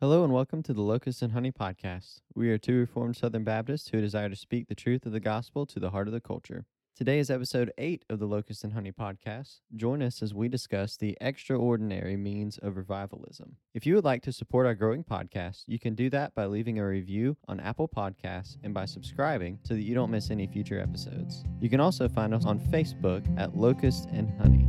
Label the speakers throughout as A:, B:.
A: Hello and welcome to the Locust and Honey podcast. We are two Reformed Southern Baptists who desire to speak the truth of the gospel to the heart of the culture. Today is episode 8 of the Locust and Honey podcast. Join us as we discuss the extraordinary means of revivalism. If you would like to support our growing podcast, you can do that by leaving a review on Apple Podcasts and by subscribing so that you don't miss any future episodes. You can also find us on Facebook at Locust and Honey.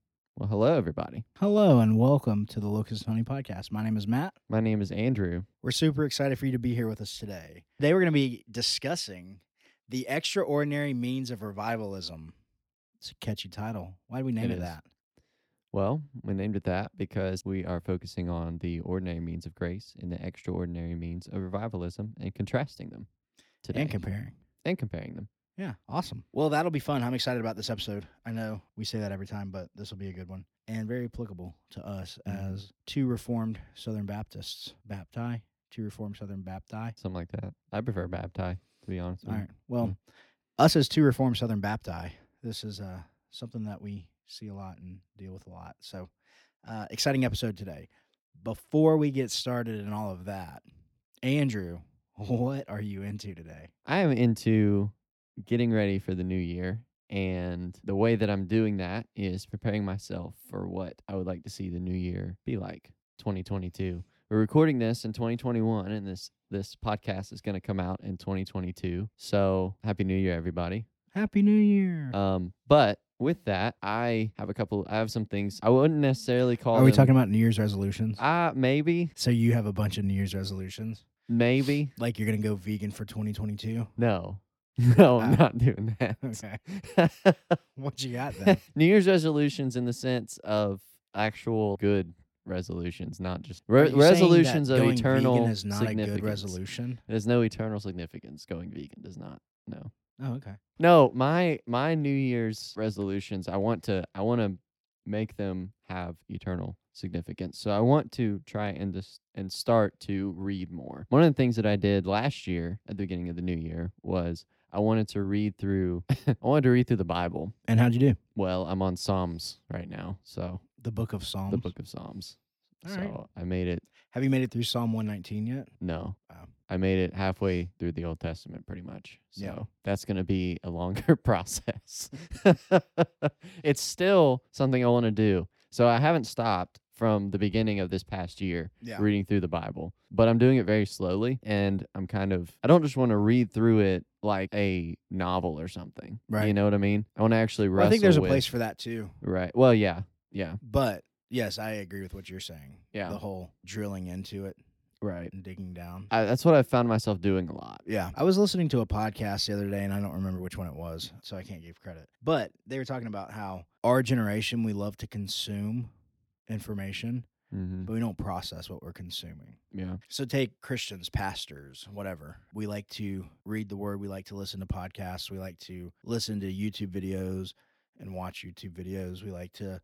A: Well, hello, everybody.
B: Hello and welcome to the Locust Honey Podcast. My name is Matt.
A: My name is Andrew.
B: We're super excited for you to be here with us today. Today we're going to be discussing the extraordinary means of revivalism. It's a catchy title. Why did we name
A: It
B: it, that?
A: Well, we named it that because we are focusing on the ordinary means of grace and the extraordinary means of revivalism and contrasting them today
B: And comparing.
A: and comparing them.
B: Yeah, awesome. Well, that'll be fun. I'm excited about this episode. I know we say that every time, but this will be a good one and very applicable to us
A: Mhm.
B: as two Reformed Southern Baptists. Bapti, two Reformed Southern Bapti.
A: Something like that. I prefer bapti, to be honest.
B: All right. Well,
A: Mm.
B: us as two Reformed Southern Bapti, this is uh, something that we see a lot and deal with a lot. So, uh, exciting episode today. Before we get started and all of that, Andrew, what are you into today?
A: I am into getting ready for the new year. And the way that I'm doing that is preparing myself for what I would like to see the new year be like 2022. We're recording this in 2021 and this this podcast is going to come out in 2022. So, happy new year everybody.
B: Happy New Year.
A: Um but with that, I have a couple I have some things I wouldn't necessarily call
B: are we
A: them-
B: talking about New Year's resolutions?
A: uh maybe
B: so you have a bunch of New Year's resolutions?
A: maybe
B: Like you're going to go vegan for 2022?
A: no. No, I'm
B: Ah.
A: not doing that.
B: Okay. what you got then?
A: New Year's resolutions in the sense of actual good resolutions, not just re-
B: you saying that
A: resolutions of
B: going
A: eternal
B: vegan is not a good resolution.
A: There's no eternal significance. Going vegan does not. No.
B: Oh, okay.
A: No, my my New Year's resolutions, I want to I want to make them have eternal significance. So I want to try and just and start to read more. One of the things that I did last year at the beginning of the new year was I wanted to read through I wanted to read through the Bible.
B: And how'd you do?
A: Well, I'm on Psalms right now. So
B: The Book of Psalms.
A: the book of Psalms.
B: All
A: so
B: right.
A: I made it
B: Have you made it through Psalm 119 yet?
A: no.
B: Wow.
A: I made it halfway through the Old Testament pretty much. So
B: Yeah.
A: that's going to be a longer process. it's still something I want to do. So I haven't stopped from the beginning of this past year
B: Yeah.
A: reading through the Bible, but I'm doing it very slowly and I'm kind of I don't just want to read through it like a novel or something.
B: Right.
A: You know what I mean? I want to actually
B: Well, I think there's a place for that too.
A: Right. Well, yeah. Yeah.
B: But yes, I agree with what you're saying.
A: Yeah.
B: The whole drilling into it
A: Right.
B: and digging down.
A: I, that's what I found myself doing a lot.
B: Yeah. I was listening to a podcast the other day and I don't remember which one it was, so I can't give credit. But they were talking about how our generation, we love to consume information,
A: hmm
B: but we don't process what we're consuming.
A: Yeah.
B: So take Christians, pastors, whatever. We like to read the word, we like to listen to podcasts, we like to listen to YouTube videos and watch YouTube videos. We like to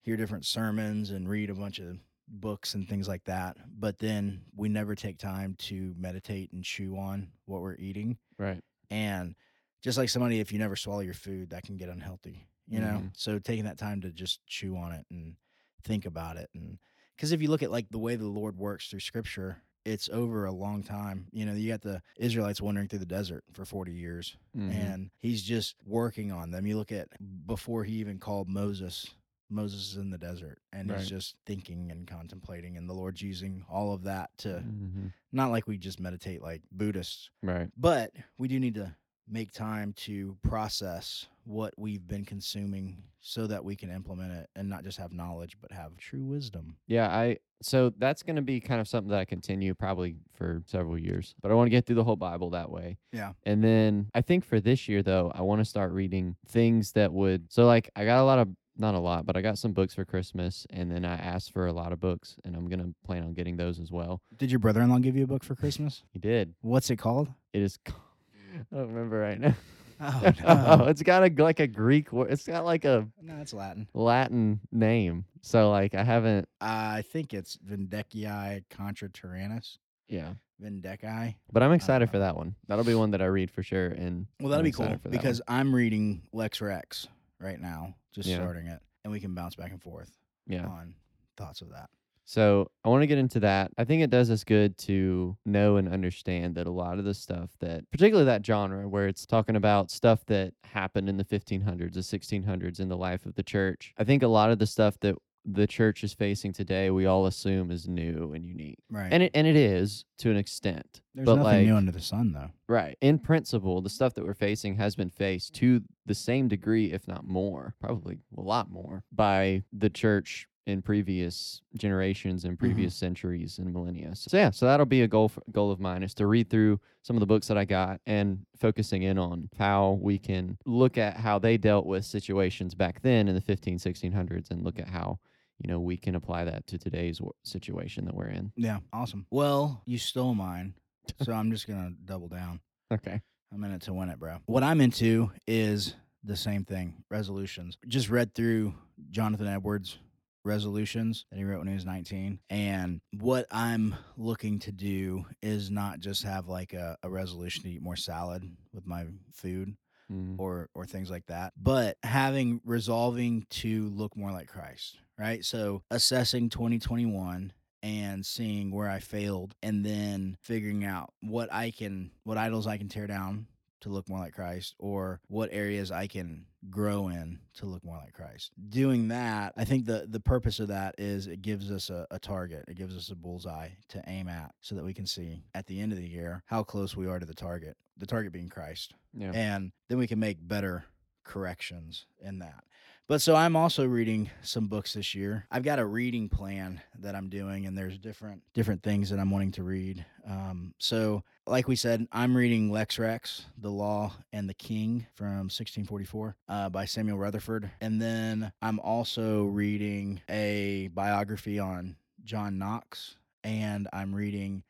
B: hear different sermons and read a bunch of books and things like that. But then we never take time to meditate and chew on what we're eating.
A: Right.
B: And just like somebody, if you never swallow your food, that can get unhealthy, you know?
A: Mhm.
B: So taking that time to just chew on it and think about it. And because if you look at like the way the Lord works through scripture, it's over a long time. You know, you got the Israelites wandering through the desert for 40 years,
A: Mhm.
B: and he's just working on them. You look at before he even called Moses, Moses is in the desert, and
A: Right.
B: he's just thinking and contemplating, and the Lord's using all of that to
A: Mhm.
B: not like we just meditate like Buddhists,
A: Right.
B: but we do need to make time to process what we've been consuming so that we can implement it and not just have knowledge but have true wisdom.
A: Yeah, I so that's going to be kind of something that I continue probably for several years. But I want to get through the whole Bible that way.
B: Yeah.
A: And then I think for this year though, I want to start reading things that would So like I got a lot of not a lot, but I got some books for Christmas and then I asked for a lot of books and I'm going to plan on getting those as well.
B: Did your brother-in-law give you a book for Christmas?
A: He did.
B: What's it called?
A: It is I don't remember right now.
B: Oh, no.
A: it's got a like a Greek word. It's got like a
B: no, it's Latin.
A: Latin name. So like I haven't
B: I think it's Vindiciae contra Tyrannos.
A: yeah.
B: Vindiciae.
A: But I'm uh, excited
B: know.
A: for that one. That'll be one that I read for sure. And
B: Well, that'll
A: I'm
B: be
A: excited
B: cool
A: for that
B: because I'm reading Lex Rex right now, just
A: Yeah.
B: starting it, and we can bounce back and forth
A: yeah.
B: on thoughts of that.
A: So I want to get into that. I think it does us good to know and understand that a lot of the stuff that, particularly that genre where it's talking about stuff that happened in the 1500s, the 1600s in the life of the church. I think a lot of the stuff that the church is facing today, we all assume is new and unique.
B: Right.
A: And it and it is to an extent.
B: There's
A: but
B: nothing new under the sun, though.
A: Right. In principle, the stuff that we're facing has been faced to the same degree, if not more, probably a lot more, by the church in previous generations and mm-hmm. previous centuries and millennia. So yeah, so that'll be a goal for, goal of mine is to read through some of the books that I got and focusing in on how we can look at how they dealt with situations back then in the 15 1600s and look at how you know we can apply that to today's situation that we're in.
B: Yeah, awesome. Well, you stole mine, so I'm just gonna double down.
A: Okay.
B: I'm in it to win it, bro. What I'm into is the same thing resolutions. Just read through Jonathan Edwards' resolutions that he wrote when he was 19. And what I'm looking to do is not just have like a, a resolution to eat more salad with my food
A: Mhm.
B: or or things like that but having resolving to look more like christ right so assessing 2021 and seeing where i failed and then figuring out what i can what idols i can tear down to look more like christ or what areas i can grow in to look more like christ doing that i think the the purpose of that is it gives us a, a target it gives us a bullseye to aim at so that we can see at the end of the year how close we are to the target the target being christ
A: Yeah.
B: and then we can make better corrections in that. But so I'm also reading some books this year. I've got a reading plan that I'm doing, and there's different different things that I'm wanting to read. Um, so, like we said, I'm reading Lex Rex, The Law and the King from 1644 uh, by Samuel Rutherford, and then I'm also reading a biography on John Knox, and I'm reading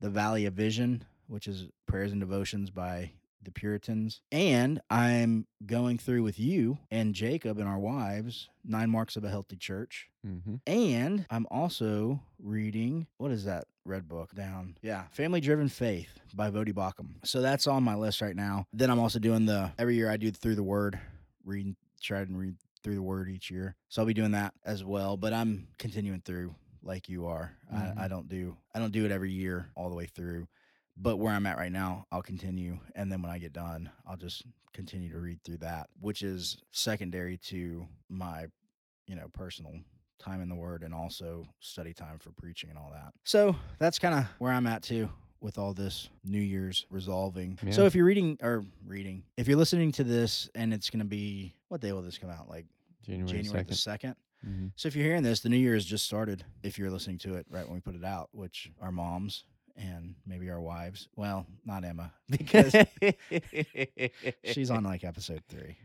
B: The Valley of Vision, which is prayers and devotions by the Puritans. And I'm going through with you and Jacob and our wives, Nine Marks of a Healthy Church.
A: Mm-hmm.
B: And I'm also reading, what is that red book down? Yeah, Family Driven Faith by Voddie Baucham. So that's on my list right now. Then I'm also doing the, every year I do through the word, reading, try and read through the word each year. So I'll be doing that as well. But I'm continuing through like you are.
A: Mhm.
B: I, I don't do, I don't do it every year all the way through but where I'm at right now, I'll continue. And then when I get done, I'll just continue to read through that, which is secondary to my, you know, personal time in the Word and also study time for preaching and all that. So that's kind of where I'm at too with all this New Year's resolving. So if you're reading or reading, if you're listening to this and it's going to be, what day will this come out? Like
A: January,
B: January
A: 2nd.
B: the 2nd?
A: Mm-hmm.
B: So if you're hearing this, the new year has just started. If you're listening to it right when we put it out, which our moms and maybe our wives, well, not Emma, because she's on like episode three.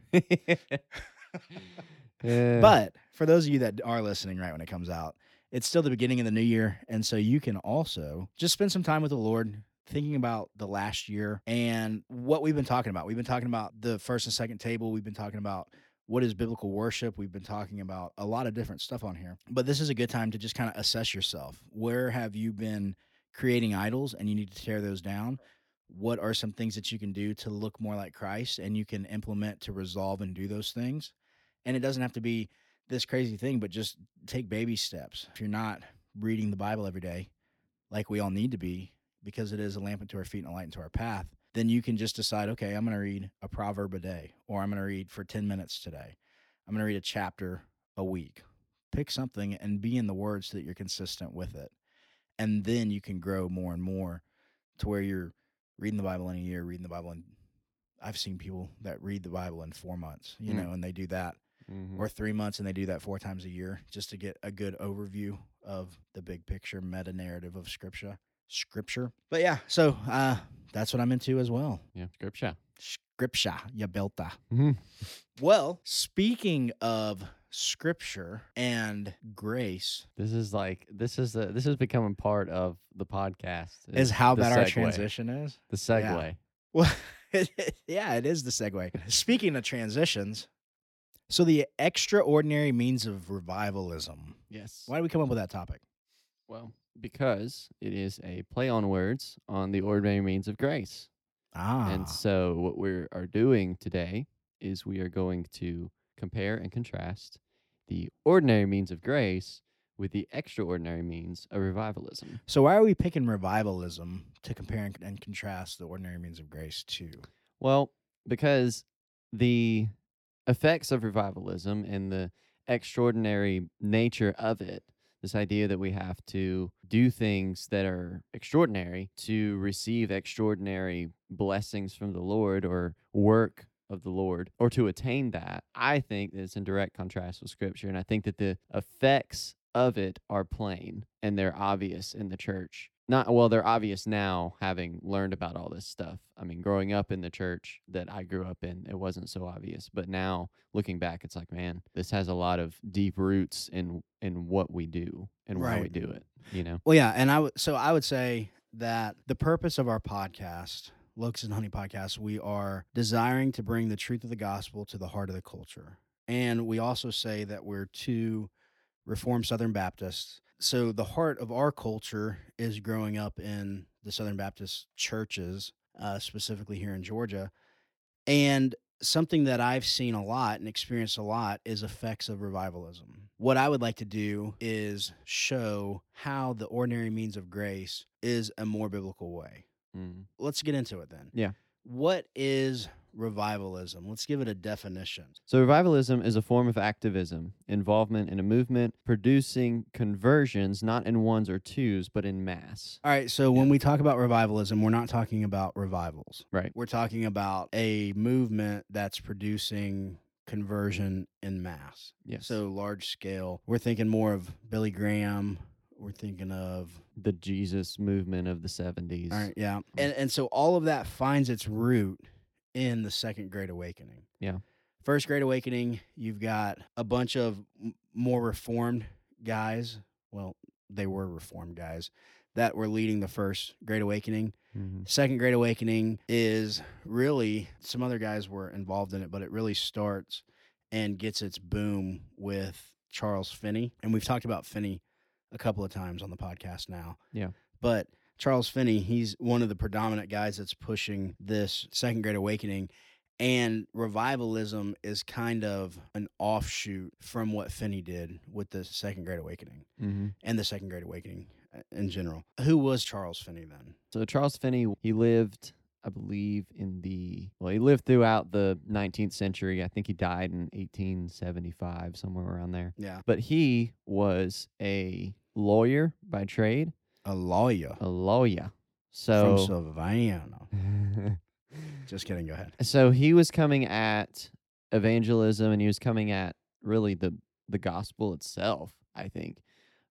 A: Yeah.
B: But for those of you that are listening right when it comes out, it's still the beginning of the new year. And so you can also just spend some time with the Lord. Thinking about the last year and what we've been talking about. We've been talking about the first and second table. We've been talking about what is biblical worship. We've been talking about a lot of different stuff on here. But this is a good time to just kind of assess yourself. Where have you been creating idols and you need to tear those down? What are some things that you can do to look more like Christ and you can implement to resolve and do those things? And it doesn't have to be this crazy thing, but just take baby steps. If you're not reading the Bible every day, like we all need to be, because it is a lamp unto our feet and a light into our path, then you can just decide, okay, I'm going to read a proverb a day, or I'm going to read for 10 minutes today. I'm going to read a chapter a week. Pick something and be in the word so that you're consistent with it. And then you can grow more and more to where you're reading the Bible in a year, reading the Bible in I've seen people that read the Bible in 4 months, you
A: Mm.
B: know, and they do that
A: Mhm.
B: or 3 months and they do that 4 times a year just to get a good overview of the big picture meta narrative of scripture. Scripture. But yeah, so uh that's what I'm into as well.
A: yeah, scripture.
B: Scripture, belta.
A: Mhm.
B: Well, speaking of scripture and grace,
A: This is like this is the this is becoming part of the podcast.
B: is how
A: the
B: bad our transition is.
A: The segue.
B: Well, yeah, it is the segue. Speaking of transitions, so the extraordinary means of revivalism.
A: Yes.
B: Why did we come up with that topic?
A: Well, because it is a play on words on the ordinary means of grace.
B: Ah,
A: And so what we are doing today is we are going to compare and contrast the ordinary means of grace with the extraordinary means of revivalism.
B: so why are we picking revivalism to compare and, contrast the ordinary means of grace to?
A: Well, because the effects of revivalism and the extraordinary nature of it, this idea that we have to do things that are extraordinary to receive extraordinary blessings from the Lord or work of the Lord or to attain that, I think that it's in direct contrast with Scripture. And I think that the effects of it are plain and they're obvious in the church. Not well they're obvious now having learned about all this stuff. I mean growing up in the church that i grew up in it wasn't so obvious but now looking back it's like man this has a lot of deep roots in in what we do and why we do it you know?
B: Well, yeah, and I would so I would say that the purpose of our podcast, Locust and Honey podcast, we are desiring to bring the truth of the gospel to the heart of the culture, and we also say that we're two Reformed Southern Baptists. So the heart of our culture is growing up in the Southern Baptist churches, uh, specifically here in Georgia, and something that I've seen a lot and experienced a lot is effects of revivalism. What I would like to do is show how the ordinary means of grace is a more biblical way.
A: Mm.
B: Let's get into it then.
A: Yeah.
B: What is revivalism? Let's give it a definition.
A: so revivalism is a form of activism involvement in a movement producing conversions not in ones or twos but in mass
B: All right, so when we talk about revivalism, we're not talking about revivals.
A: right
B: We're talking about a movement that's producing conversion in mass.
A: yes
B: So large scale. We're thinking more of Billy Graham. We're thinking of
A: the jesus movement of the 70s
B: all right, yeah. And and so all of that finds its root in the second great awakening.
A: Yeah.
B: First great awakening, you've got a bunch of more reformed guys. Well, they were reformed guys that were leading the first great awakening.
A: Mhm.
B: Second Great Awakening is really some other guys were involved in it, but it really starts and gets its boom with Charles Finney. And we've talked about Finney a couple of times on the podcast now.
A: Yeah.
B: But Charles Finney, he's one of the predominant guys that's pushing this Second Great Awakening. And revivalism is kind of an offshoot from what Finney did with the Second Great Awakening
A: Mhm.
B: and the Second Great Awakening uh, in general. Who was Charles Finney then?
A: So Charles Finney, he lived, I believe, in the well, he lived throughout the 19th century. I think he died in 1875, somewhere around there.
B: Yeah.
A: But he was a lawyer by trade,
B: A lawyer
A: a lawyer. So from
B: Savannah. Just kidding. Go ahead.
A: so he was coming at evangelism, and he was coming at really the the gospel itself. I think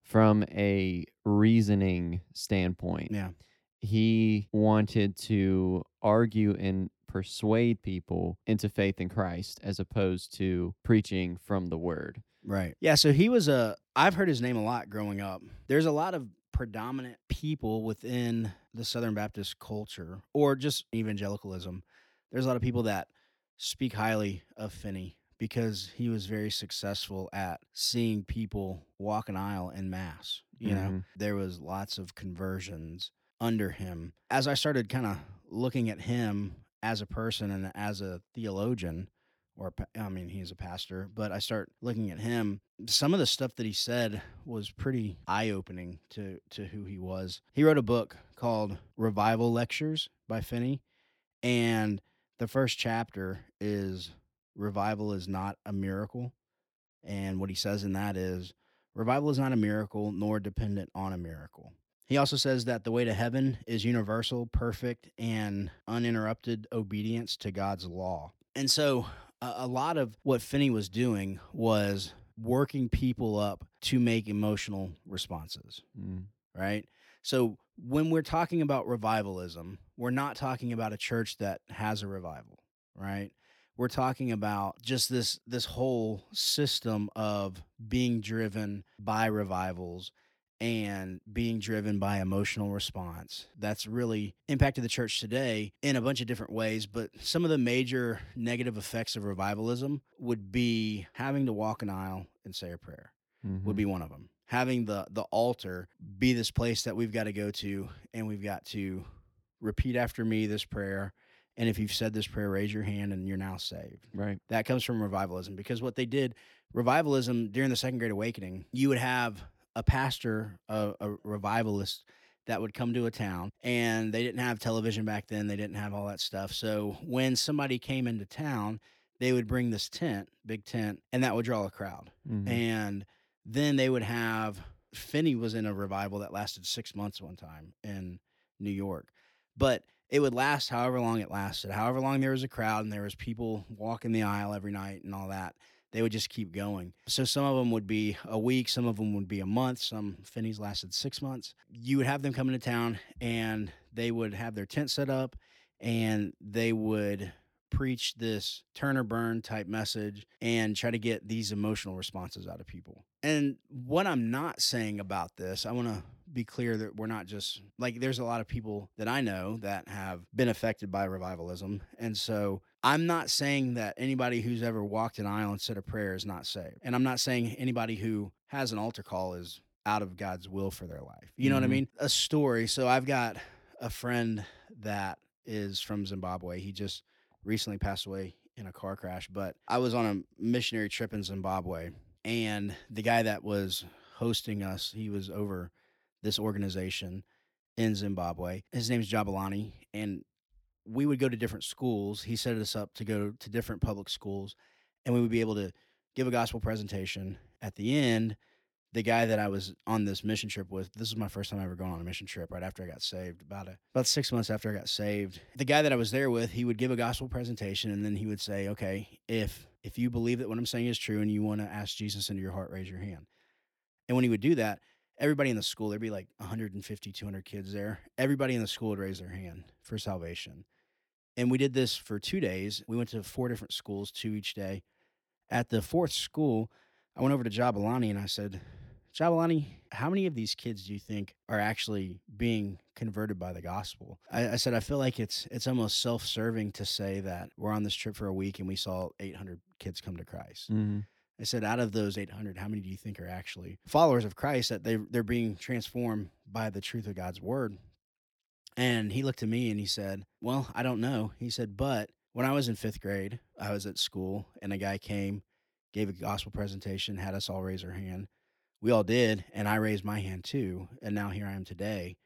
A: from a reasoning standpoint.
B: Yeah.
A: he wanted to argue and persuade people into faith in Christ as opposed to preaching from the word.
B: Right. Yeah. So he was a. I've heard his name a lot growing up. There's a lot of predominant people within the Southern Baptist culture, or just evangelicalism. There's a lot of people that speak highly of Finney because he was very successful at seeing people walk an aisle in mass. You know,
A: Mhm.
B: there was lots of conversions under him. As I started kind of looking at him as a person and as a theologian, or I mean, he's a pastor, but I start looking at him. Some of the stuff that he said was pretty eye opening to to who he was. He wrote a book called Revival Lectures by Finney, and the first chapter is revival is not a miracle, and what he says in that is revival is not a miracle nor dependent on a miracle. He also says that the way to heaven is universal, perfect, and uninterrupted obedience to God's law. And so, a, a lot of what Finney was doing was working people up to make emotional responses,
A: Mm.
B: right? So, when we're talking about revivalism, we're not talking about a church that has a revival, right? We're talking about just this this whole system of being driven by revivals and being driven by emotional response. That's really impacted the church today in a bunch of different ways. But some of the major negative effects of revivalism would be having to walk an aisle and say a prayer,
A: Mhm.
B: would be one of them. Having the, the altar be this place that we've got to go to and we've got to repeat after me this prayer. And if you've said this prayer, raise your hand and you're now saved
A: right.
B: that comes from revivalism because what they did revivalism during the second great awakening you would have a pastor a, a revivalist that would come to a town and they didn't have television back then they didn't have all that stuff so when somebody came into town they would bring this tent big tent and that would draw a crowd
A: Mhm.
B: and then they would have Finney was in a revival that lasted six months one time in New York, but it would last however long it lasted. However long there was a crowd and there was people walking the aisle every night and all that, they would just keep going. So some of them would be a week, some of them would be a month. Some Finney's lasted six months. You would have them come into town and they would have their tent set up and they would preach this turn or burn type message and try to get these emotional responses out of people. And what I'm not saying about this, I want to be clear that we're not just like there's a lot of people that I know that have been affected by revivalism. And so I'm not saying that anybody who's ever walked an aisle and said a prayer is not saved. And I'm not saying anybody who has an altar call is out of God's will for their life. You know what I
A: Mhm.
B: mean? A story. So I've got a friend that is from Zimbabwe. He just recently passed away in a car crash, but I was on a missionary trip in Zimbabwe and the guy that was hosting us, he was over this organization in Zimbabwe. His name's Jabalani and we would go to different schools. He set us up to go to different public schools and we would be able to give a gospel presentation. At the end, the guy that I was on this mission trip with, this is my first time ever going on a mission trip right after I got saved, about a, about 6 months after I got saved. The guy that I was there with, he would give a gospel presentation and then he would say, "Okay, if if you believe that what I'm saying is true and you want to ask Jesus into your heart, raise your hand." And when he would do that, everybody in the school, there'd be like 150, 200 kids there. Everybody in the school would raise their hand for salvation. And we did this for 2 days. We went to four different schools, two each day. At the fourth school, I went over to Jabalani and I said, Jabalani, how many of these kids do you think are actually being converted by the gospel? I, I said, I feel like it's it's almost self-serving to say that we're on this trip for a week and we saw 800 kids come to Christ.
A: Mhm.
B: I said, out of those 800, how many do you think are actually followers of Christ that they they're being transformed by the truth of God's word? And he looked at me and he said, Well, I don't know. He said, But when I was in fifth grade, I was at school and a guy came, gave a gospel presentation, had us all raise our hand. We all did, and I raised my hand too. And now here I am today.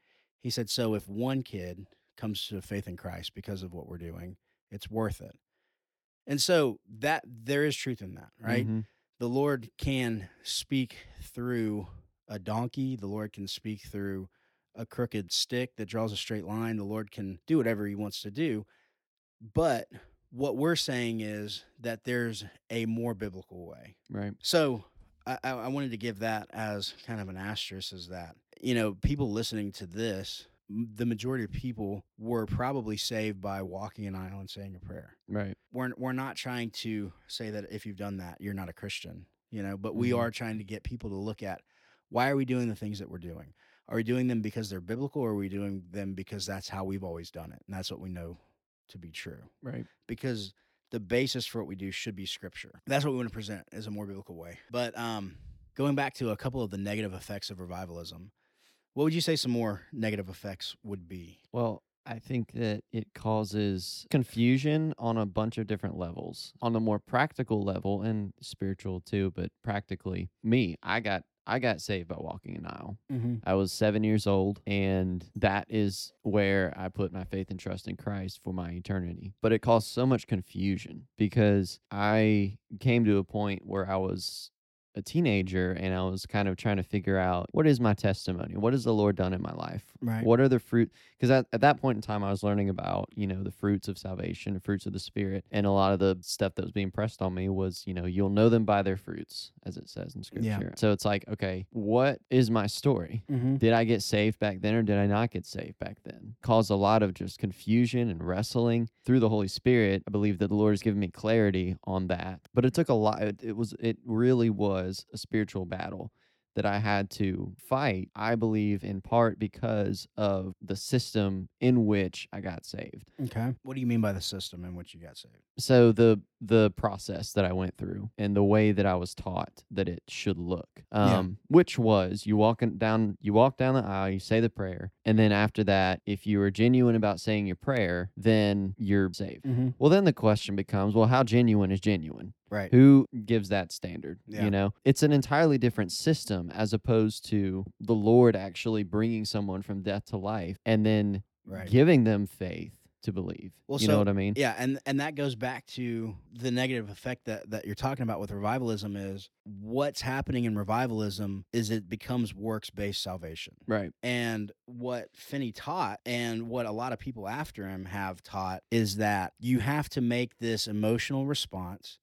B: He said, So if one kid comes to faith in Christ because of what we're doing, it's worth it. And so that there is truth in that, right?
A: Mhm.
B: the Lord can speak through a donkey. The Lord can speak through a crooked stick that draws a straight line. The Lord can do whatever he wants to do. But what we're saying is that there's a more biblical way.
A: Right.
B: So I, I wanted to give that as kind of an asterisk is that, you know, people listening to this, the majority of people were probably saved by walking an aisle and saying a prayer
A: Right.
B: we're we're not trying to say that if you've done that you're not a christian you know but we
A: Mhm.
B: are trying to get people to look at why are we doing the things that we're doing are we doing them because they're biblical or are we doing them because that's how we've always done it and that's what we know to be true
A: Right.
B: because the basis for what we do should be scripture that's what we want to present as a more biblical way but um going back to a couple of the negative effects of revivalism what would you say some more negative effects would be
A: Well, I think that it causes confusion on a bunch of different levels. On a more practical level and spiritual too, but practically, me, I got I got saved by walking an aisle.
B: Mm-hmm.
A: I was seven years old, and that is where I put my faith and trust in Christ for my eternity. But it caused so much confusion because I came to a point where I was a teenager and I was kind of trying to figure out what is my testimony? What has the Lord done in my life?
B: Right.
A: What are the fruit? Because at, at that point in time, I was learning about, you know, the fruits of salvation, the fruits of the Spirit. And a lot of the stuff that was being pressed on me was, you know, you'll know them by their fruits, as it says in
B: Yeah.
A: Scripture. So it's like, okay, what is my story?
B: Mm-hmm.
A: Did I get saved back then or did I not get saved back then? Caused a lot of just confusion and wrestling through the Holy Spirit. I believe that the Lord has given me clarity on that. But it took a lot. It, it was, it really was a spiritual battle that I had to fight, I believe, in part because of the system in which I got saved.
B: Okay. What do you mean by the system in which you got saved?
A: So the the process that I went through and the way that I was taught that it should look,
B: Yeah.
A: um, which was you walking down, you walk down the aisle, you say the prayer, and then after that, if you are genuine about saying your prayer, then you're saved.
B: Mm-hmm.
A: Well, then the question becomes, well, how genuine is genuine?
B: Right.
A: Who gives that standard?
B: Yeah.
A: You know, it's an entirely different system as opposed to the Lord actually bringing someone from death to life and then
B: Right.
A: giving them faith to believe.
B: Well,
A: you
B: so-
A: know what I mean?
B: Yeah, and and that goes back to the negative effect that that you're talking about with revivalism is what's happening in revivalism is it becomes works-based salvation.
A: Right.
B: And what Finney taught and what a lot of people after him have taught is that you have to make this emotional response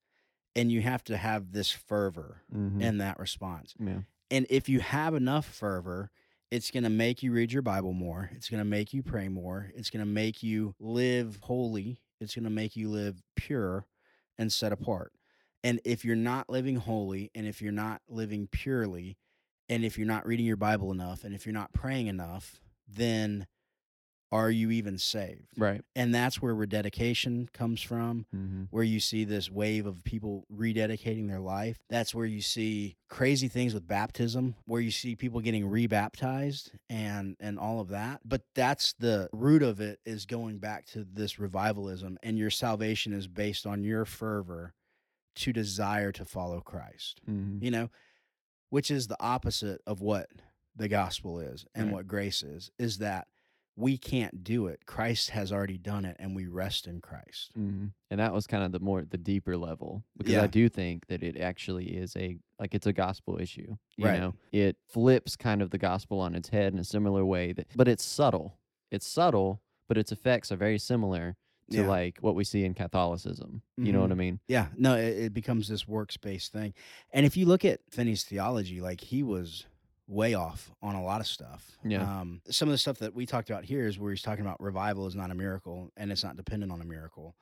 B: and you have to have this fervor
A: Mm-hmm.
B: in that response.
A: yeah.
B: And if you have enough fervor, it's going to make you read your Bible more. It's going to make you pray more. It's going to make you live holy. It's going to make you live pure and set apart. And if you're not living holy and if you're not living purely and if you're not reading your Bible enough and if you're not praying enough, then are you even saved?
A: Right.
B: And that's where rededication comes from
A: Mm-hmm.
B: where you see this wave of people rededicating their life. That's where you see crazy things with baptism, where you see people getting rebaptized and and all of that. But that's the root of it is going back to this revivalism and your salvation is based on your fervor to desire to follow Christ.
A: Mm-hmm.
B: You know, which is the opposite of what the gospel is and
A: Right.
B: what grace is is that we can't do it. Christ has already done it and we rest in Christ.
A: Mm-hmm. And that was kind of the more the deeper level because
B: Yeah.
A: I do think that it actually is a like it's a gospel issue. You
B: Right.
A: know, it flips kind of the gospel on its head in a similar way that, but it's subtle. It's subtle, but its effects are very similar to
B: Yeah.
A: like what we see in Catholicism. You know what I mean?
B: Yeah, no, it, it becomes this works based thing. And if you look at Finney's theology, like he was way off on a lot of stuff.
A: Yeah.
B: Um, some of the stuff that we talked about here is where he's talking about revival is not a miracle and it's not dependent on a miracle.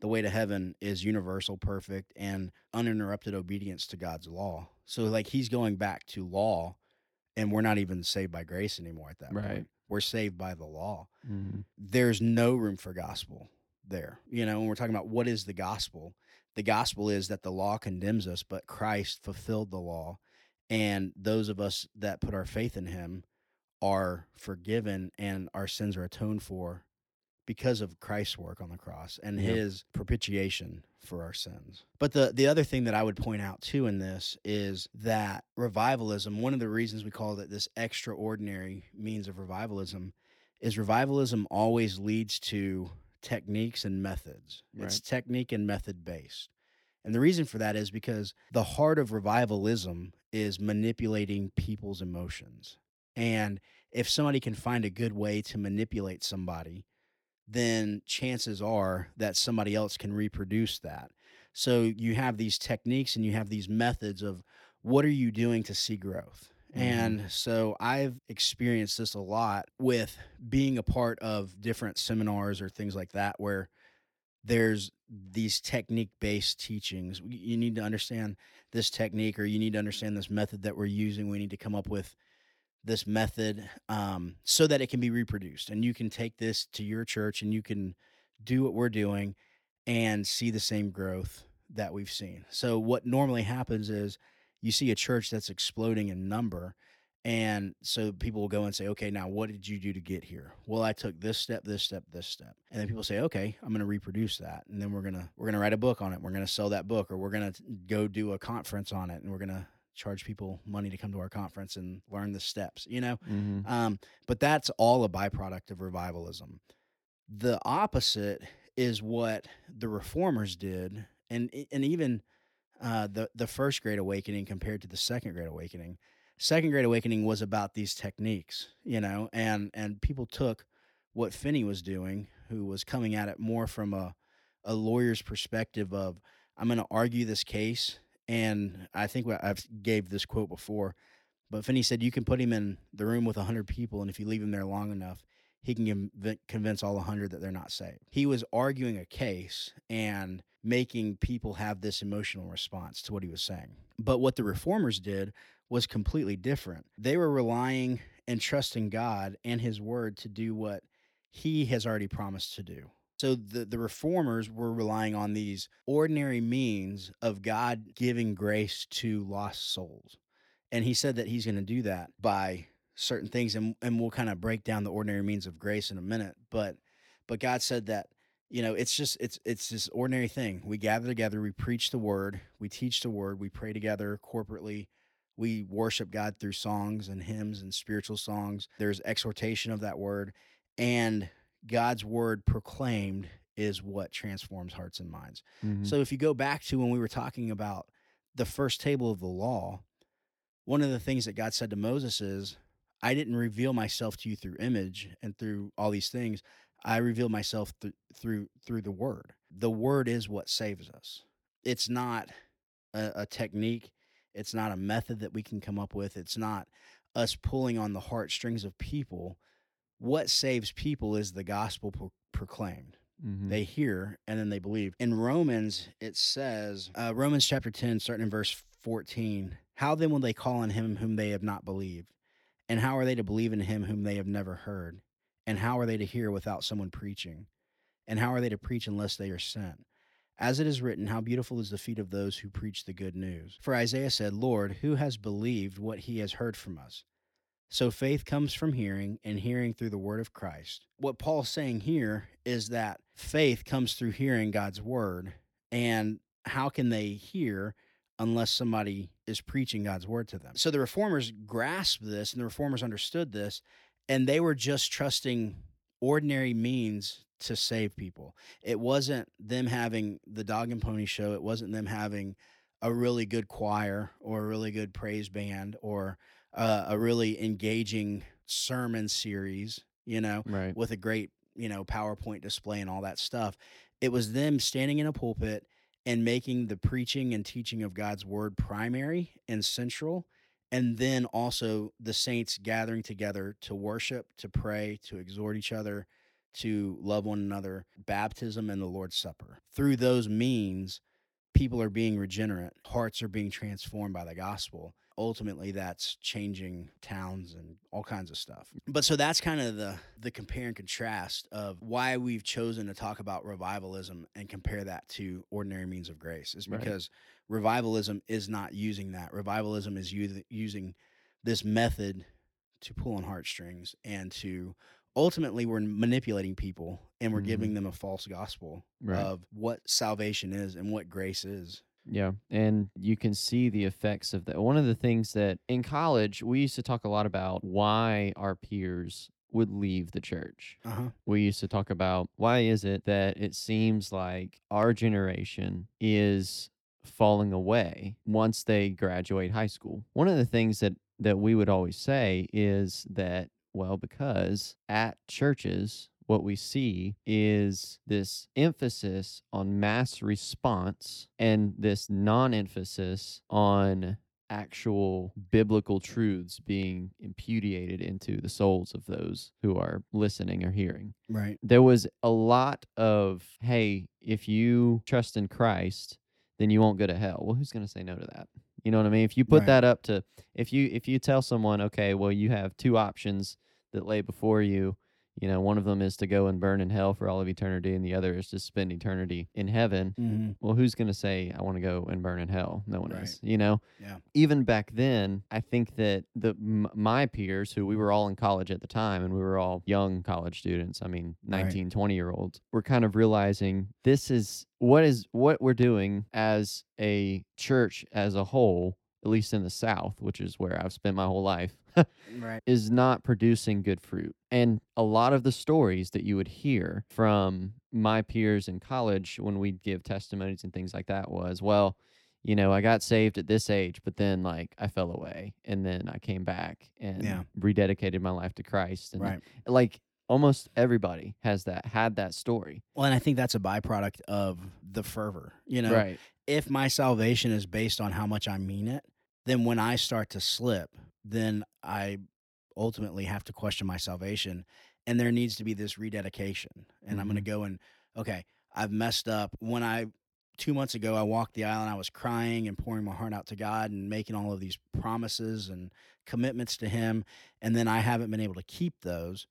B: The way to heaven is universal, perfect, and uninterrupted obedience to God's law. So, like, he's going back to law, and we're not even saved by grace anymore at that
A: Right.
B: point. We're saved by the law
A: Mm-hmm.
B: there's no room for gospel there. You know, when we're talking about what is the gospel, the gospel is that the law condemns us, but Christ fulfilled the law. And those of us that put our faith in him are forgiven and our sins are atoned for because of Christ's work on the cross and
A: Yeah.
B: his propitiation for our sins. But the the other thing that I would point out too in this is that revivalism, one of the reasons we call it this extraordinary means of revivalism is revivalism always leads to techniques and methods. It's technique and method based. And the reason for that is because the heart of revivalism is manipulating people's emotions. And if somebody can find a good way to manipulate somebody, then chances are that somebody else can reproduce that. So you have these techniques and you have these methods of what are you doing to see growth?
A: Mhm.
B: And so I've experienced this a lot with being a part of different seminars or things like that where there's these technique based teachings. You need to understand this technique or you need to understand this method that we're using. We need to come up with this method um, so that it can be reproduced. And you can take this to your church and you can do what we're doing and see the same growth that we've seen. So, what normally happens is you see a church that's exploding in number And so people will go and say, okay, now what did you do to get here? Well, I took this step, this step, this step. And then people say, okay, I'm going to reproduce that. And then we're going to, we're going to write a book on it. We're going to sell that book or we're going to go do a conference on it and we're going to charge people money to come to our conference and learn the steps, you know?
A: Mm-hmm.
B: Um, but that's all a byproduct of revivalism. The opposite is what the reformers did. And, and even, uh, the, the first great awakening compared to the second great awakening second great awakening was about these techniques you know and and people took what finney was doing who was coming at it more from a a lawyer's perspective of i'm going to argue this case and i think i've gave this quote before but finney said you can put him in the room with 100 people and if you leave him there long enough he can conv- convince all 100 that they're not saved he was arguing a case and making people have this emotional response to what he was saying but what the reformers did was completely different. They were relying and trusting God and His Word to do what He has already promised to do. So the, the reformers were relying on these ordinary means of God giving grace to lost souls. And he said that he's going to do that by certain things and, and we'll kind of break down the ordinary means of grace in a minute. But but God said that, you know, it's just it's it's this ordinary thing. We gather together, we preach the word, we teach the word, we pray together corporately, we worship God through songs and hymns and spiritual songs. There's exhortation of that word. And God's word proclaimed is what transforms hearts and minds.
A: Mm-hmm.
B: So if you go back to when we were talking about the first table of the law, one of the things that God said to Moses is, I didn't reveal myself to you through image and through all these things. I revealed myself th- through through the word. The word is what saves us. It's not a, a technique. It's not a method that we can come up with. It's not us pulling on the heartstrings of people. What saves people is the gospel pro- proclaimed.
A: mm-hmm.
B: They hear and then they believe. In Romans, it says, uh, Romans chapter 10, starting in verse 14, how then will they call on him whom they have not believed? And how are they to believe in him whom they have never heard? And how are they to hear without someone preaching? And how are they to preach unless they are sent? As it is written, how beautiful is the feet of those who preach the good news. For Isaiah said, Lord, who has believed what he has heard from us? So faith comes from hearing, and hearing through the word of Christ. What Paul's saying here is that faith comes through hearing God's word. And how can they hear unless somebody is preaching God's word to them? So the reformers grasped this, and the reformers understood this, and they were just trusting ordinary means to save people. It wasn't them having the dog and pony show. It wasn't them having a really good choir or a really good praise band or uh, a really engaging sermon series, you know,
A: right.
B: with a great, you know, PowerPoint display and all that stuff. It was them standing in a pulpit and making the preaching and teaching of God's word primary and central. And then also the saints gathering together to worship, to pray, to exhort each other, to love one another, baptism and the Lord's Supper. Through those means, people are being regenerate, hearts are being transformed by the gospel. Ultimately, that's changing towns and all kinds of stuff. But so that's kind of the the compare and contrast of why we've chosen to talk about revivalism and compare that to ordinary means of grace is
A: Right.
B: because revivalism is not using that. Revivalism is u- using this method to pull on heartstrings and to ultimately we're manipulating people and we're giving mm-hmm. them a false gospel
A: Right.
B: of what salvation is and what grace is.
A: Yeah, and you can see the effects of that. One of the things that in college we used to talk a lot about why our peers would leave the church.
B: Uh-huh.
A: We used to talk about why is it that it seems like our generation is falling away once they graduate high school. One of the things that that we would always say is that well because at churches what we see is this emphasis on mass response and this non emphasis on actual biblical truths being imputed into the souls of those who are listening or hearing.
B: Right.
A: There was a lot of, hey, if you trust in Christ, then you won't go to hell. Well, who's going to say no to that? You know what I mean? If you put
B: Right.
A: that up to if you if you tell someone, okay, well you have two options that lay before you, You know, one of them is to go and burn in hell for all of eternity, and the other is to spend eternity in heaven.
B: Mm-hmm.
A: Well, who's going to say, I want to go and burn in hell? No one
B: Right.
A: is, you know?
B: Yeah.
A: Even back then, I think that the m- my peers, who we were all in college at the time, and we were all young college students, I mean,
B: Right.
A: 19, 20 year olds, were kind of realizing this is what is what we're doing as a church as a whole, at least in the South, which is where I've spent my whole life.
B: Right.
A: is not producing good fruit. And a lot of the stories that you would hear from my peers in college when we'd give testimonies and things like that was, well, you know, I got saved at this age, but then like I fell away and then I came back and
B: Yeah.
A: rededicated my life to Christ. And
B: Right.
A: like almost everybody has that, had that story.
B: Well, and I think that's a byproduct of the fervor. You know,
A: Right.
B: if my salvation is based on how much I mean it, then when I start to slip, then I ultimately have to question my salvation. And there needs to be this rededication. And I'm going to mm-hmm. go and, okay, I've messed up. When I, two months ago, I walked the aisle and I was crying and pouring my heart out to God and making all of these promises and commitments to Him. And then I haven't been able to keep those.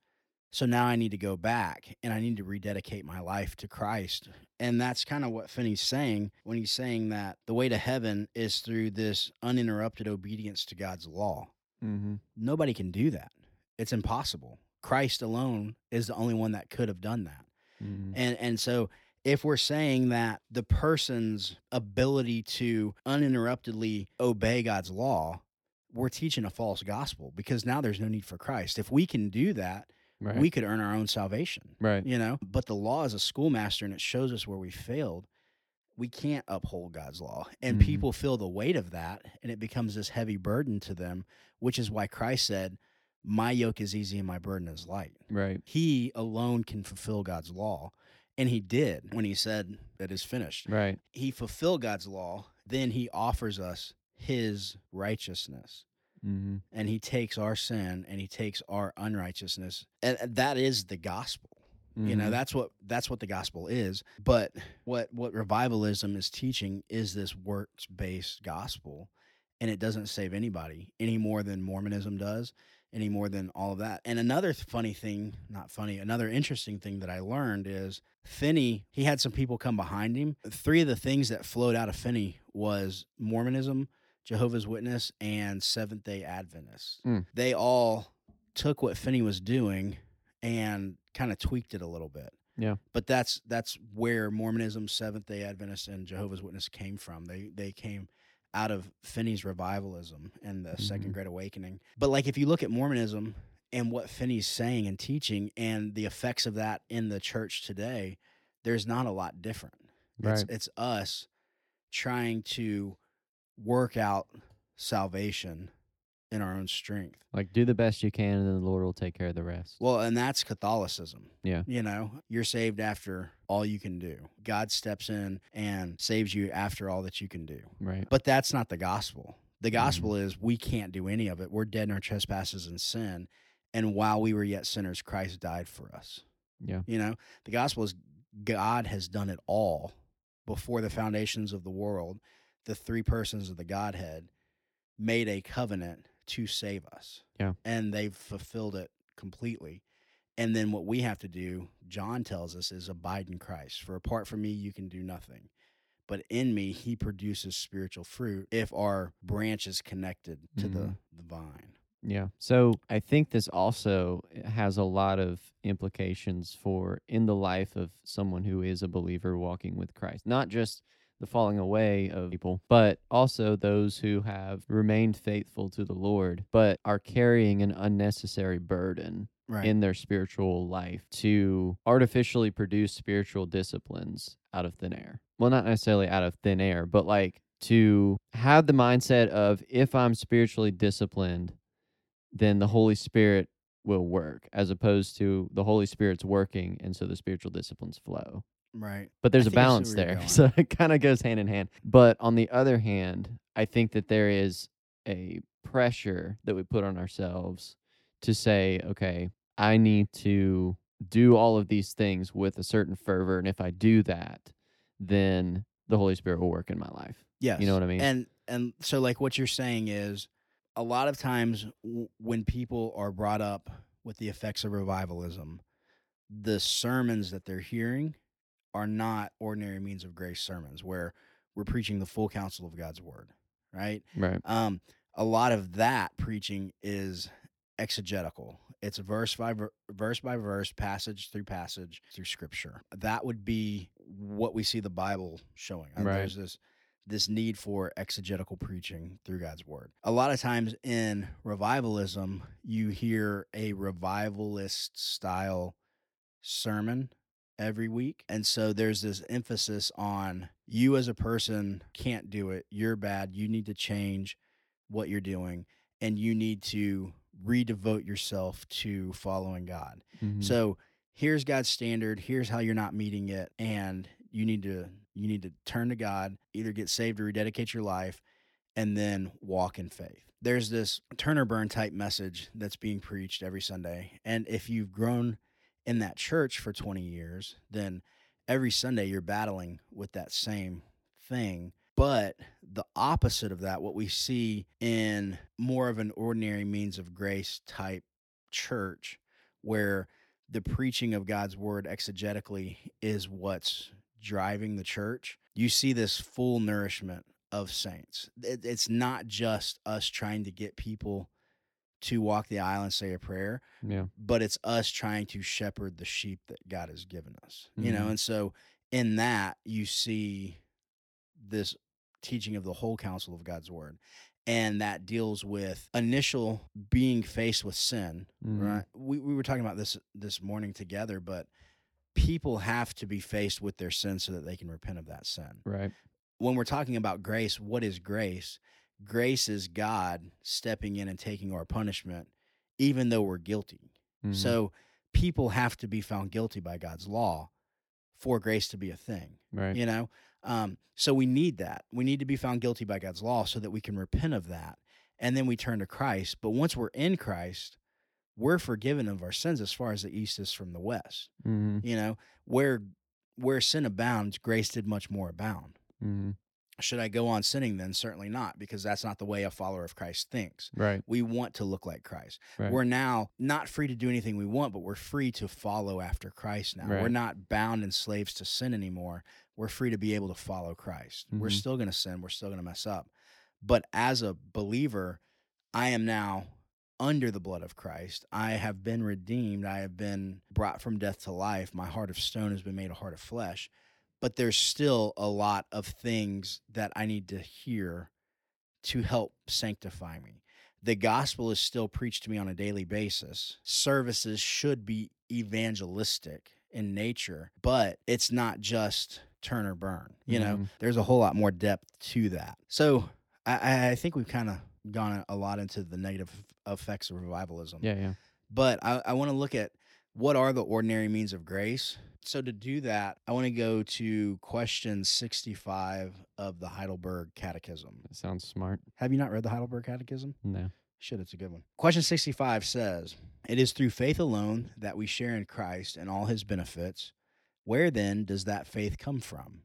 B: So now I need to go back and I need to rededicate my life to Christ. And that's kind of what Finney's saying when he's saying that the way to heaven is through this uninterrupted obedience to God's law.
A: Mm-hmm.
B: Nobody can do that. It's impossible. Christ alone is the only one that could have done that.
A: Mm-hmm.
B: And and so if we're saying that the person's ability to uninterruptedly obey God's law, we're teaching a false gospel because now there's no need for Christ. If we can do that,
A: Right.
B: we could earn our own salvation
A: right.
B: you know but the law is a schoolmaster and it shows us where we failed we can't uphold god's law and
A: Mhm.
B: people feel the weight of that and it becomes this heavy burden to them which is why christ said my yoke is easy and my burden is light
A: Right.
B: he alone can fulfill god's law and he did when he said it is finished
A: Right.
B: he fulfilled god's law then he offers us his righteousness
A: Mm-hmm.
B: and he takes our sin and he takes our unrighteousness and and that is the gospel. You know that's what that's what the gospel is. But what what revivalism is teaching is this works based gospel and it doesn't save anybody any more than mormonism does any more than all of that. And another funny thing not funny another interesting thing that i learned is finney he had some people come behind him. Three of the things that flowed out of finney was mormonism jehovah's witness and seventh day adventists
A: Mm.
B: they all took what finney was doing and kind of tweaked it a little bit.
A: Yeah.
B: But that's that's where Mormonism, Seventh Day Adventist, and Jehovah's Witness came from. They they came out of Finney's revivalism and the
A: Mhm.
B: Second Great Awakening. But like if you look at Mormonism and what Finney's saying and teaching and the effects of that in the church today, there's not a lot different. It's
A: Right.
B: it's us trying to work out salvation in our own strength.
A: Like do the best you can, and then the Lord will take care of the rest.
B: Well, and that's Catholicism.
A: Yeah.
B: You know, you're saved after all you can do. God steps in and saves you after all that you can do.
A: Right.
B: But that's not the gospel. The
A: Mm-hmm.
B: gospel is we can't do any of it. We're dead in our trespasses and sin. And while we were yet sinners, Christ died for us.
A: Yeah.
B: You know, the gospel is God has done it all before the foundations of the world. The three persons of the Godhead made a covenant to save us.
A: Yeah.
B: And they've fulfilled it completely. And then what we have to do, John tells us, is abide in Christ. For apart from me, you can do nothing. But in me, he produces spiritual fruit if our branch is connected to the,
A: Mhm.
B: the vine.
A: Yeah. So I think this also has a lot of implications for in the life of someone who is a believer walking with Christ. Not just the falling away of people, but also those who have remained faithful to the Lord, but are carrying an unnecessary burden
B: Right.
A: in their spiritual life to artificially produce spiritual disciplines out of thin air. Well, not necessarily out of thin air, but like to have the mindset of if I'm spiritually disciplined, then the Holy Spirit will work, as opposed to the Holy Spirit's working, and so the spiritual disciplines flow.
B: Right.
A: But there's
B: I
A: a
B: think I see
A: balance there. So it kind of goes hand in hand. But on the other hand, I think that there is a pressure that we put on ourselves to say, okay, I need to do all of these things with a certain fervor. And if I do that, then the Holy Spirit will work in my life.
B: Yes.
A: You know what I mean?
B: And and so like what you're saying is a lot of times w- when people are brought up with the effects of revivalism, the sermons that they're hearing are not ordinary means of grace sermons where we're preaching the full counsel of God's word, right?
A: Right.
B: Um, a lot of that preaching is exegetical. It's verse by ver- verse by verse, passage through passage through scripture. That would be what we see the Bible showing. Uh,
A: Right.
B: There's this this need for exegetical preaching through God's word. A lot of times in revivalism, you hear a revivalist style sermon every week. And so there's this emphasis on you as a person can't do it. You're bad. You need to change what you're doing and you need to redevote yourself to following God.
A: Mhm.
B: So here's God's standard. Here's how you're not meeting it, and you need to you need to turn to God, either get saved or rededicate your life, and then walk in faith. There's this turn or burn type message that's being preached every Sunday, and if you've grown in that church for 20 years, then every Sunday you're battling with that same thing. But the opposite of that, what we see in more of an ordinary means of grace type church, where the preaching of God's word exegetically is what's driving the church, you see this full nourishment of saints. It's not just us trying to get people to walk the aisle and say a prayer,
A: yeah.
B: but it's us trying to shepherd the sheep that God has given us. You know,
A: Mhm.
B: and so in that you see this teaching of the whole counsel of God's word. And that deals with initial being faced with sin,
A: Mhm.
B: right? We we were talking about this this morning together, but people have to be faced with their sin so that they can repent of that sin.
A: Right.
B: When we're talking about grace, what is grace? Grace is God stepping in and taking our punishment even though we're guilty.
A: Mhm.
B: So people have to be found guilty by God's law for grace to be a thing,
A: right.
B: you know? Um, so we need that. We need to be found guilty by God's law so that we can repent of that. And then we turn to Christ. But once we're in Christ, we're forgiven of our sins as far as the east is from the west.
A: hmm
B: You know, where where sin abounds, grace did much more abound.
A: hmm
B: Should I go on sinning then? Certainly not, because that's not the way a follower of Christ thinks.
A: Right.
B: We want to look like Christ.
A: Right.
B: We're now not free to do anything we want, but we're free to follow after Christ now. We're not bound and slaves to sin anymore. We're free to be able to follow Christ. We're
A: Mhm.
B: still going to sin, we're still going to mess up. But as a believer, I am now under the blood of Christ. I have been redeemed. I have been brought from death to life. My heart of stone has been made a heart of flesh. But there's still a lot of things that I need to hear to help sanctify me. The gospel is still preached to me on a daily basis. Services should be evangelistic in nature, but it's not just turn or burn. You know,
A: Mhm.
B: there's a whole lot more depth to that. So I, I think we've kind of gone a lot into the negative effects of revivalism.
A: Yeah. Yeah.
B: But I, I want to look at what are the ordinary means of grace. So to do that, I want to go to question 65 of the Heidelberg Catechism.
A: That sounds smart.
B: Have you not read the Heidelberg Catechism?
A: No.
B: Shit, it's a good one. Question 65 says, It is through faith alone that we share in Christ and all his benefits. Where then does that faith come from?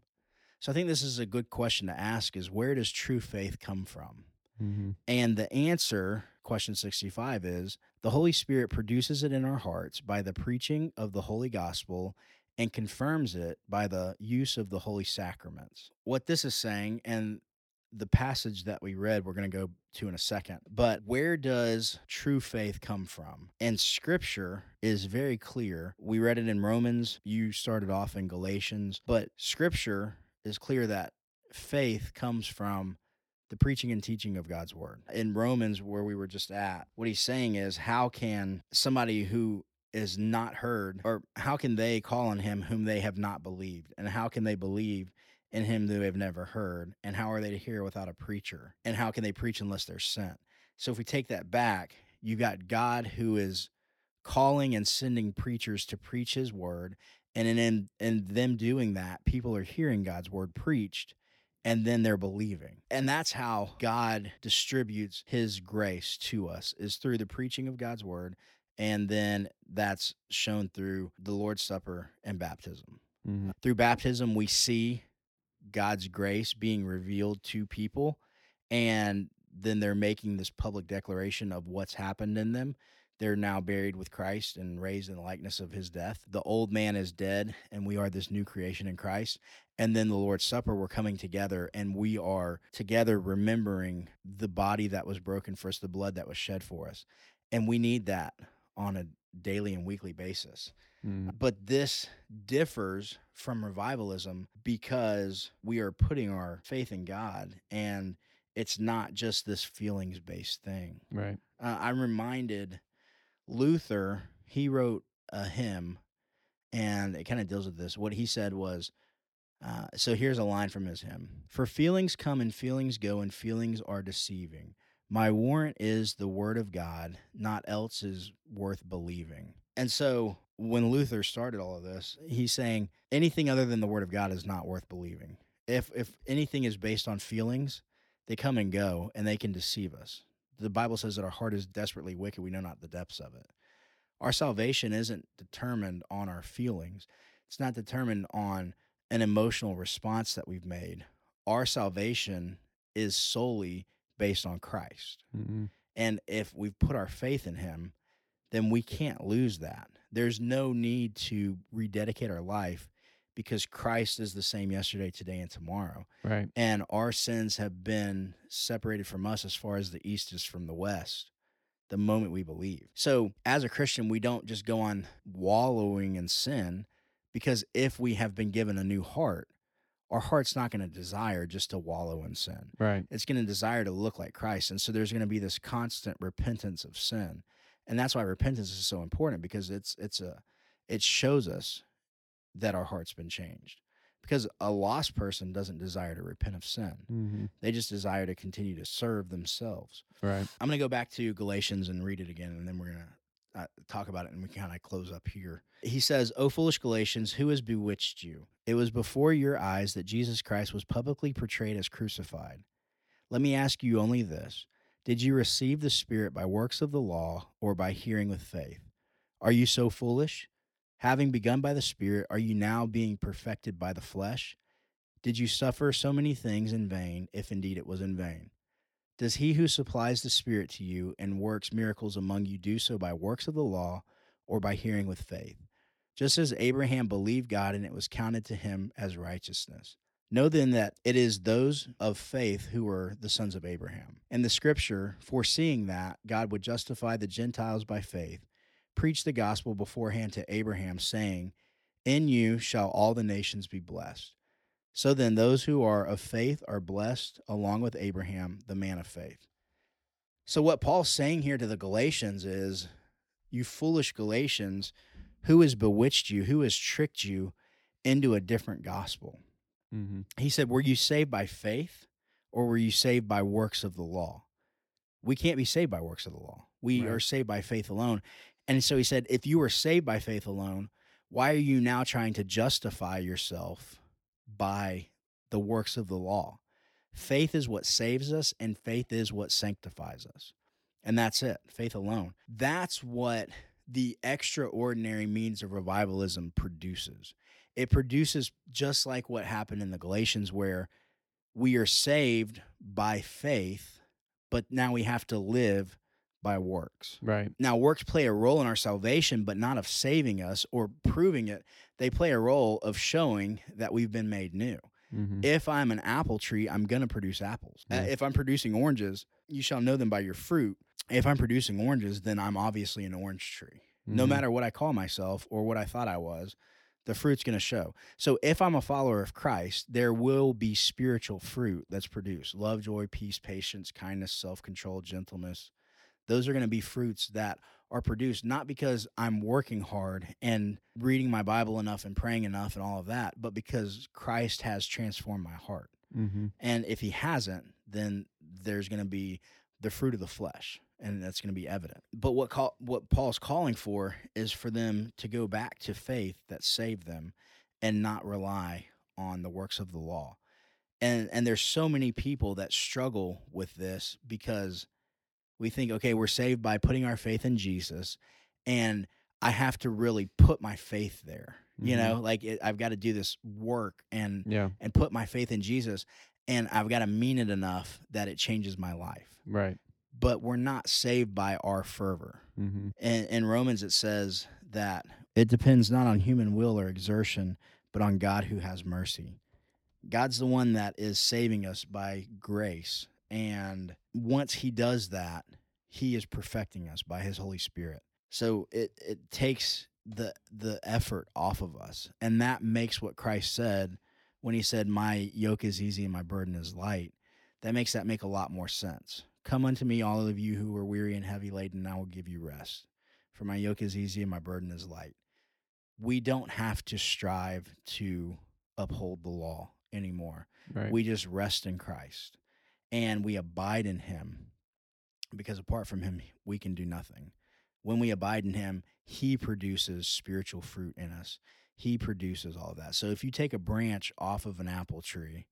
B: So I think this is a good question to ask is where does true faith come from?
A: hmm
B: And the answer, question 65, is the Holy Spirit produces it in our hearts by the preaching of the Holy Gospel and confirms it by the use of the Holy Sacraments. What this is saying, and the passage that we read, we're going to go to in a second, but where does true faith come from? And scripture is very clear. We read it in Romans, you started off in Galatians, but scripture is clear that faith comes from the preaching and teaching of God's word. In Romans, where we were just at, what he's saying is, how can somebody who is not heard, or how can they call on him whom they have not believed? And how can they believe in him who they have never heard? And how are they to hear without a preacher? And how can they preach unless they're sent? So if we take that back, you got God who is calling and sending preachers to preach his word. And in, in, in them doing that, people are hearing God's word preached and then they're believing. And that's how God distributes his grace to us is through the preaching of God's word and then that's shown through the Lord's Supper and baptism.
A: hmm
B: Through baptism we see God's grace being revealed to people and then they're making this public declaration of what's happened in them. They're now buried with Christ and raised in the likeness of his death. The old man is dead, and we are this new creation in Christ. And then the Lord's Supper, we're coming together and we are together remembering the body that was broken for us, the blood that was shed for us. And we need that on a daily and weekly basis.
A: Mm.
B: But this differs from revivalism because we are putting our faith in God and it's not just this feelings based thing.
A: Right.
B: Uh, I'm reminded Luther, he wrote a hymn and it kind of deals with this. What he said was, uh, so here's a line from his hymn For feelings come and feelings go, and feelings are deceiving. My warrant is the word of God, not else is worth believing. And so when Luther started all of this, he's saying anything other than the word of God is not worth believing. If if anything is based on feelings, they come and go and they can deceive us. The Bible says that our heart is desperately wicked, we know not the depths of it. Our salvation isn't determined on our feelings. It's not determined on an emotional response that we've made. Our salvation is solely based on Christ.
A: Mm-mm.
B: And if we've put our faith in him, then we can't lose that. There's no need to rededicate our life because Christ is the same yesterday, today, and tomorrow.
A: Right.
B: And our sins have been separated from us as far as the east is from the west the moment we believe. So, as a Christian, we don't just go on wallowing in sin because if we have been given a new heart, our heart's not going to desire just to wallow in sin
A: Right.
B: it's going to desire to look like Christ. And so there's going to be this constant repentance of sin. And that's why repentance is so important because it's it's a it shows us that our heart's been changed. Because a lost person doesn't desire to repent of sin.
A: Mm-hmm.
B: They just desire to continue to serve themselves.
A: Right.
B: I'm going to go back to Galatians and read it again, and then we're going to uh, talk about it and we kind of close up here. He says, O foolish Galatians, who has bewitched you? It was before your eyes that Jesus Christ was publicly portrayed as crucified. Let me ask you only this Did you receive the Spirit by works of the law or by hearing with faith? Are you so foolish? Having begun by the Spirit, are you now being perfected by the flesh? Did you suffer so many things in vain, if indeed it was in vain? Does he who supplies the Spirit to you and works miracles among you do so by works of the law or by hearing with faith? Just as Abraham believed God and it was counted to him as righteousness. Know then that it is those of faith who are the sons of Abraham. And the scripture, foreseeing that God would justify the Gentiles by faith, preached the gospel beforehand to Abraham, saying, In you shall all the nations be blessed. So then, those who are of faith are blessed along with Abraham, the man of faith. So, what Paul's saying here to the Galatians is, You foolish Galatians, who has bewitched you? Who has tricked you into a different gospel?
A: Mm-hmm.
B: He said, Were you saved by faith or were you saved by works of the law? We can't be saved by works of the law. We
A: Right.
B: are saved by faith alone. And so he said, If you were saved by faith alone, why are you now trying to justify yourself by the works of the law? Faith is what saves us, and faith is what sanctifies us. And that's it, faith alone. That's what the extraordinary means of revivalism produces. It produces just like what happened in the Galatians, where we are saved by faith, but now we have to live by works.
A: Right.
B: Now, works play a role in our salvation, but not of saving us or proving it. They play a role of showing that we've been made new.
A: Mm-hmm.
B: If I'm an apple tree, I'm going to produce apples. Uh,
A: Yeah.
B: if I'm producing oranges, you shall know them by your fruit. If I'm producing oranges, then I'm obviously an orange tree. No
A: Mhm.
B: matter what I call myself or what I thought I was, the fruit's going to show. So if I'm a follower of Christ, there will be spiritual fruit that's produced love, joy, peace, patience, kindness, self control, gentleness. Those are going to be fruits that are produced not because I'm working hard and reading my Bible enough and praying enough and all of that, but because Christ has transformed my heart.
A: Mm-hmm.
B: And if he hasn't, then there's going to be the fruit of the flesh, and that's going to be evident. But what call, what Paul's calling for is for them to go back to faith that saved them, and not rely on the works of the law. And and there's so many people that struggle with this because we think, okay, we're saved by putting our faith in Jesus, and I have to really put my faith there. You
A: Mhm.
B: know, like it, I've got to do this work and
A: Yeah.
B: and put my faith in Jesus and I've got to mean it enough that it changes my life.
A: Right.
B: but we're not saved by our fervor.
A: Mm-hmm.
B: In, in Romans, it says that it depends not on human will or exertion, but on God who has mercy. God's the one that is saving us by grace. And once He does that, He is perfecting us by His Holy Spirit. So it, it takes the the effort off of us. And that makes what Christ said when he said, My yoke is easy and my burden is light. That makes that make a lot more sense. Come unto me, all of you who are weary and heavy laden, and I will give you rest. For my yoke is easy and my burden is light. We don't have to strive to uphold the law anymore.
A: Right.
B: We just rest in Christ and we abide in Him because apart from Him, we can do nothing. When we abide in Him, He produces spiritual fruit in us. He produces all of that. So if you take a branch off of an apple tree,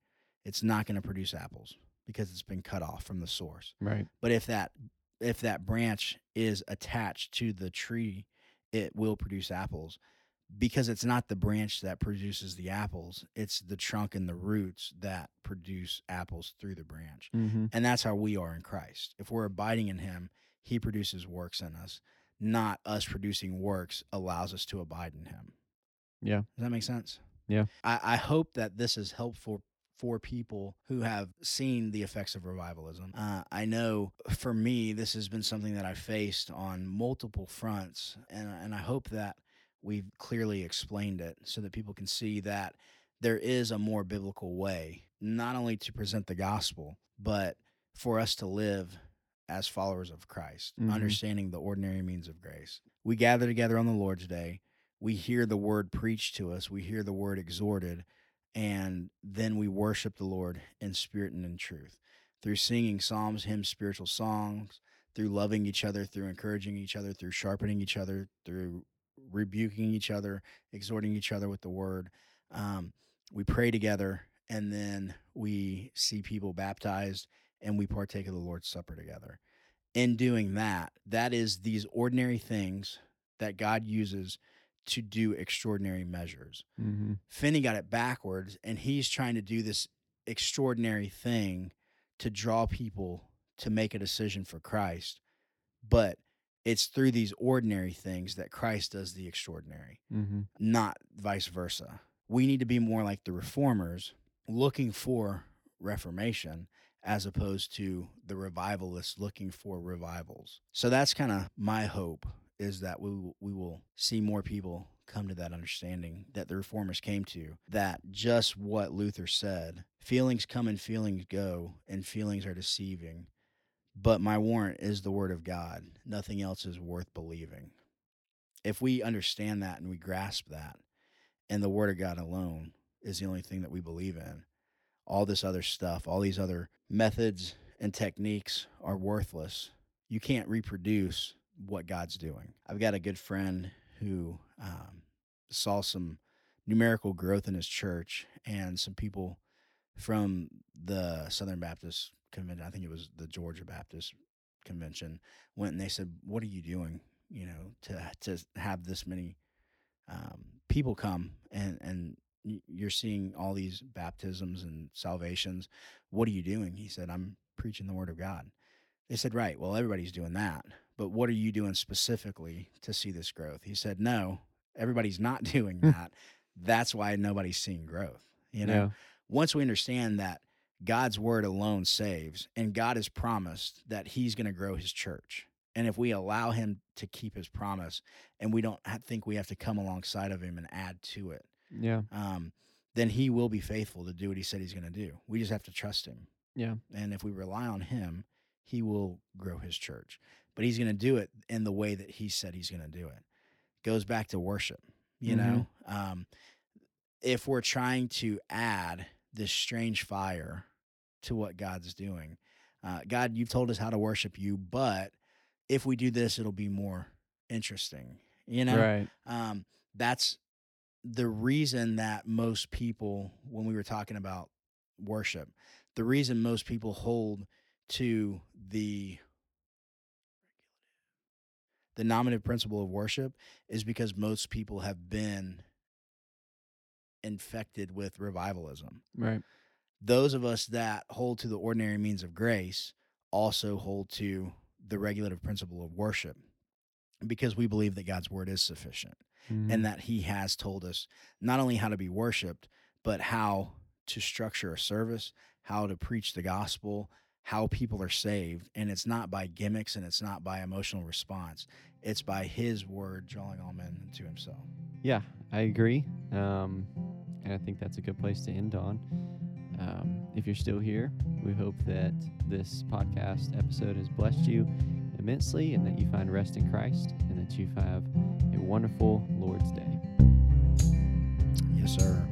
B: it's not going to produce apples because it's been cut off from the source.
A: right.
B: But if that if that branch is attached to the tree, it will produce apples because it's not the branch that produces the apples, it's the trunk and the roots that produce apples through the branch.
A: Mm-hmm.
B: And that's how we are in Christ. If we're abiding in him, he produces works in us. Not us producing works allows us to abide in him.
A: Yeah.
B: Does that make sense?
A: Yeah.
B: I, I hope that this is helpful for people who have seen the effects of revivalism. Uh, I know for me, this has been something that I faced on multiple fronts, and, and I hope that we've clearly explained it so that people can see that there is a more biblical way, not only to present the gospel, but for us to live as followers of Christ,
A: Mhm.
B: understanding the ordinary means of grace. We gather together on the Lord's Day. We hear the word preached to us. We hear the word exhorted. And then we worship the Lord in spirit and in truth through singing psalms, hymns, spiritual songs, through loving each other, through encouraging each other, through sharpening each other, through rebuking each other, exhorting each other with the word. Um, we pray together, and then we see people baptized, and we partake of the Lord's Supper together. In doing that, that is these ordinary things that God uses to do extraordinary measures.
A: Mm-hmm.
B: Finney got it backwards, and he's trying to do this extraordinary thing to draw people to make a decision for Christ. But it's through these ordinary things that Christ does the extraordinary,
A: Mm-hmm.
B: not vice versa. We need to be more like the reformers, looking for reformation as opposed to the revivalists looking for revivals. So that's kind of my hope is that we will, we will see more people come to that understanding that the reformers came to that just what Luther said, feelings come and feelings go and feelings are deceiving, but my warrant is the word of God. Nothing else is worth believing. If we understand that and we grasp that and the word of God alone is the only thing that we believe in, all this other stuff, all these other methods and techniques are worthless. You can't reproduce what God's doing. I've got a good friend who um, saw some numerical growth in his church, and some people from the Southern Baptist Convention, I think it was the Georgia Baptist Convention, went and they said, "What are you doing? You know, to to have this many um, people come and and you're seeing all these baptisms and salvations. What are you doing?" He said, "I'm preaching the word of God." They said, "Right. Well, everybody's doing that, but what are you doing specifically to see this growth?" He said, "No, everybody's not doing
A: Hmm.
B: that. That's why nobody's seeing growth." You know,
A: Yeah.
B: once we understand that God's word alone saves, and God has promised that He's going to grow His church. And if we allow Him to keep His promise, and we don't think we have to come alongside of Him and add to it,
A: Yeah.
B: um, then He will be faithful to do what He said He's going to do. We just have to trust Him.
A: Yeah.
B: And if we rely on Him, He will grow His church. But He's going to do it in the way that He said He's going to do it. Goes back to worship, you
A: Mhm.
B: know? Um, if we're trying to add this strange fire to what God's doing, uh, God, you've told us how to worship you, but if we do this, it'll be more interesting, you know?
A: Right.
B: um, that's the reason that most people, when we were talking about worship, the reason most people hold to the the normative principle of worship is because most people have been infected with revivalism.
A: Right.
B: Those of us that hold to the ordinary means of grace also hold to the regulative principle of worship because we believe that God's word is sufficient
A: Mhm.
B: and that he has told us not only how to be worshiped, but how to structure a service, how to preach the gospel, how people are saved. And it's not by gimmicks and it's not by emotional response. It's by his word drawing all men into himself.
A: Yeah, I agree. Um, and I think that's a good place to end on. Um, if you're still here, we hope that this podcast episode has blessed you immensely and that you find rest in Christ and that you have a wonderful Lord's Day.
B: Yes, sir.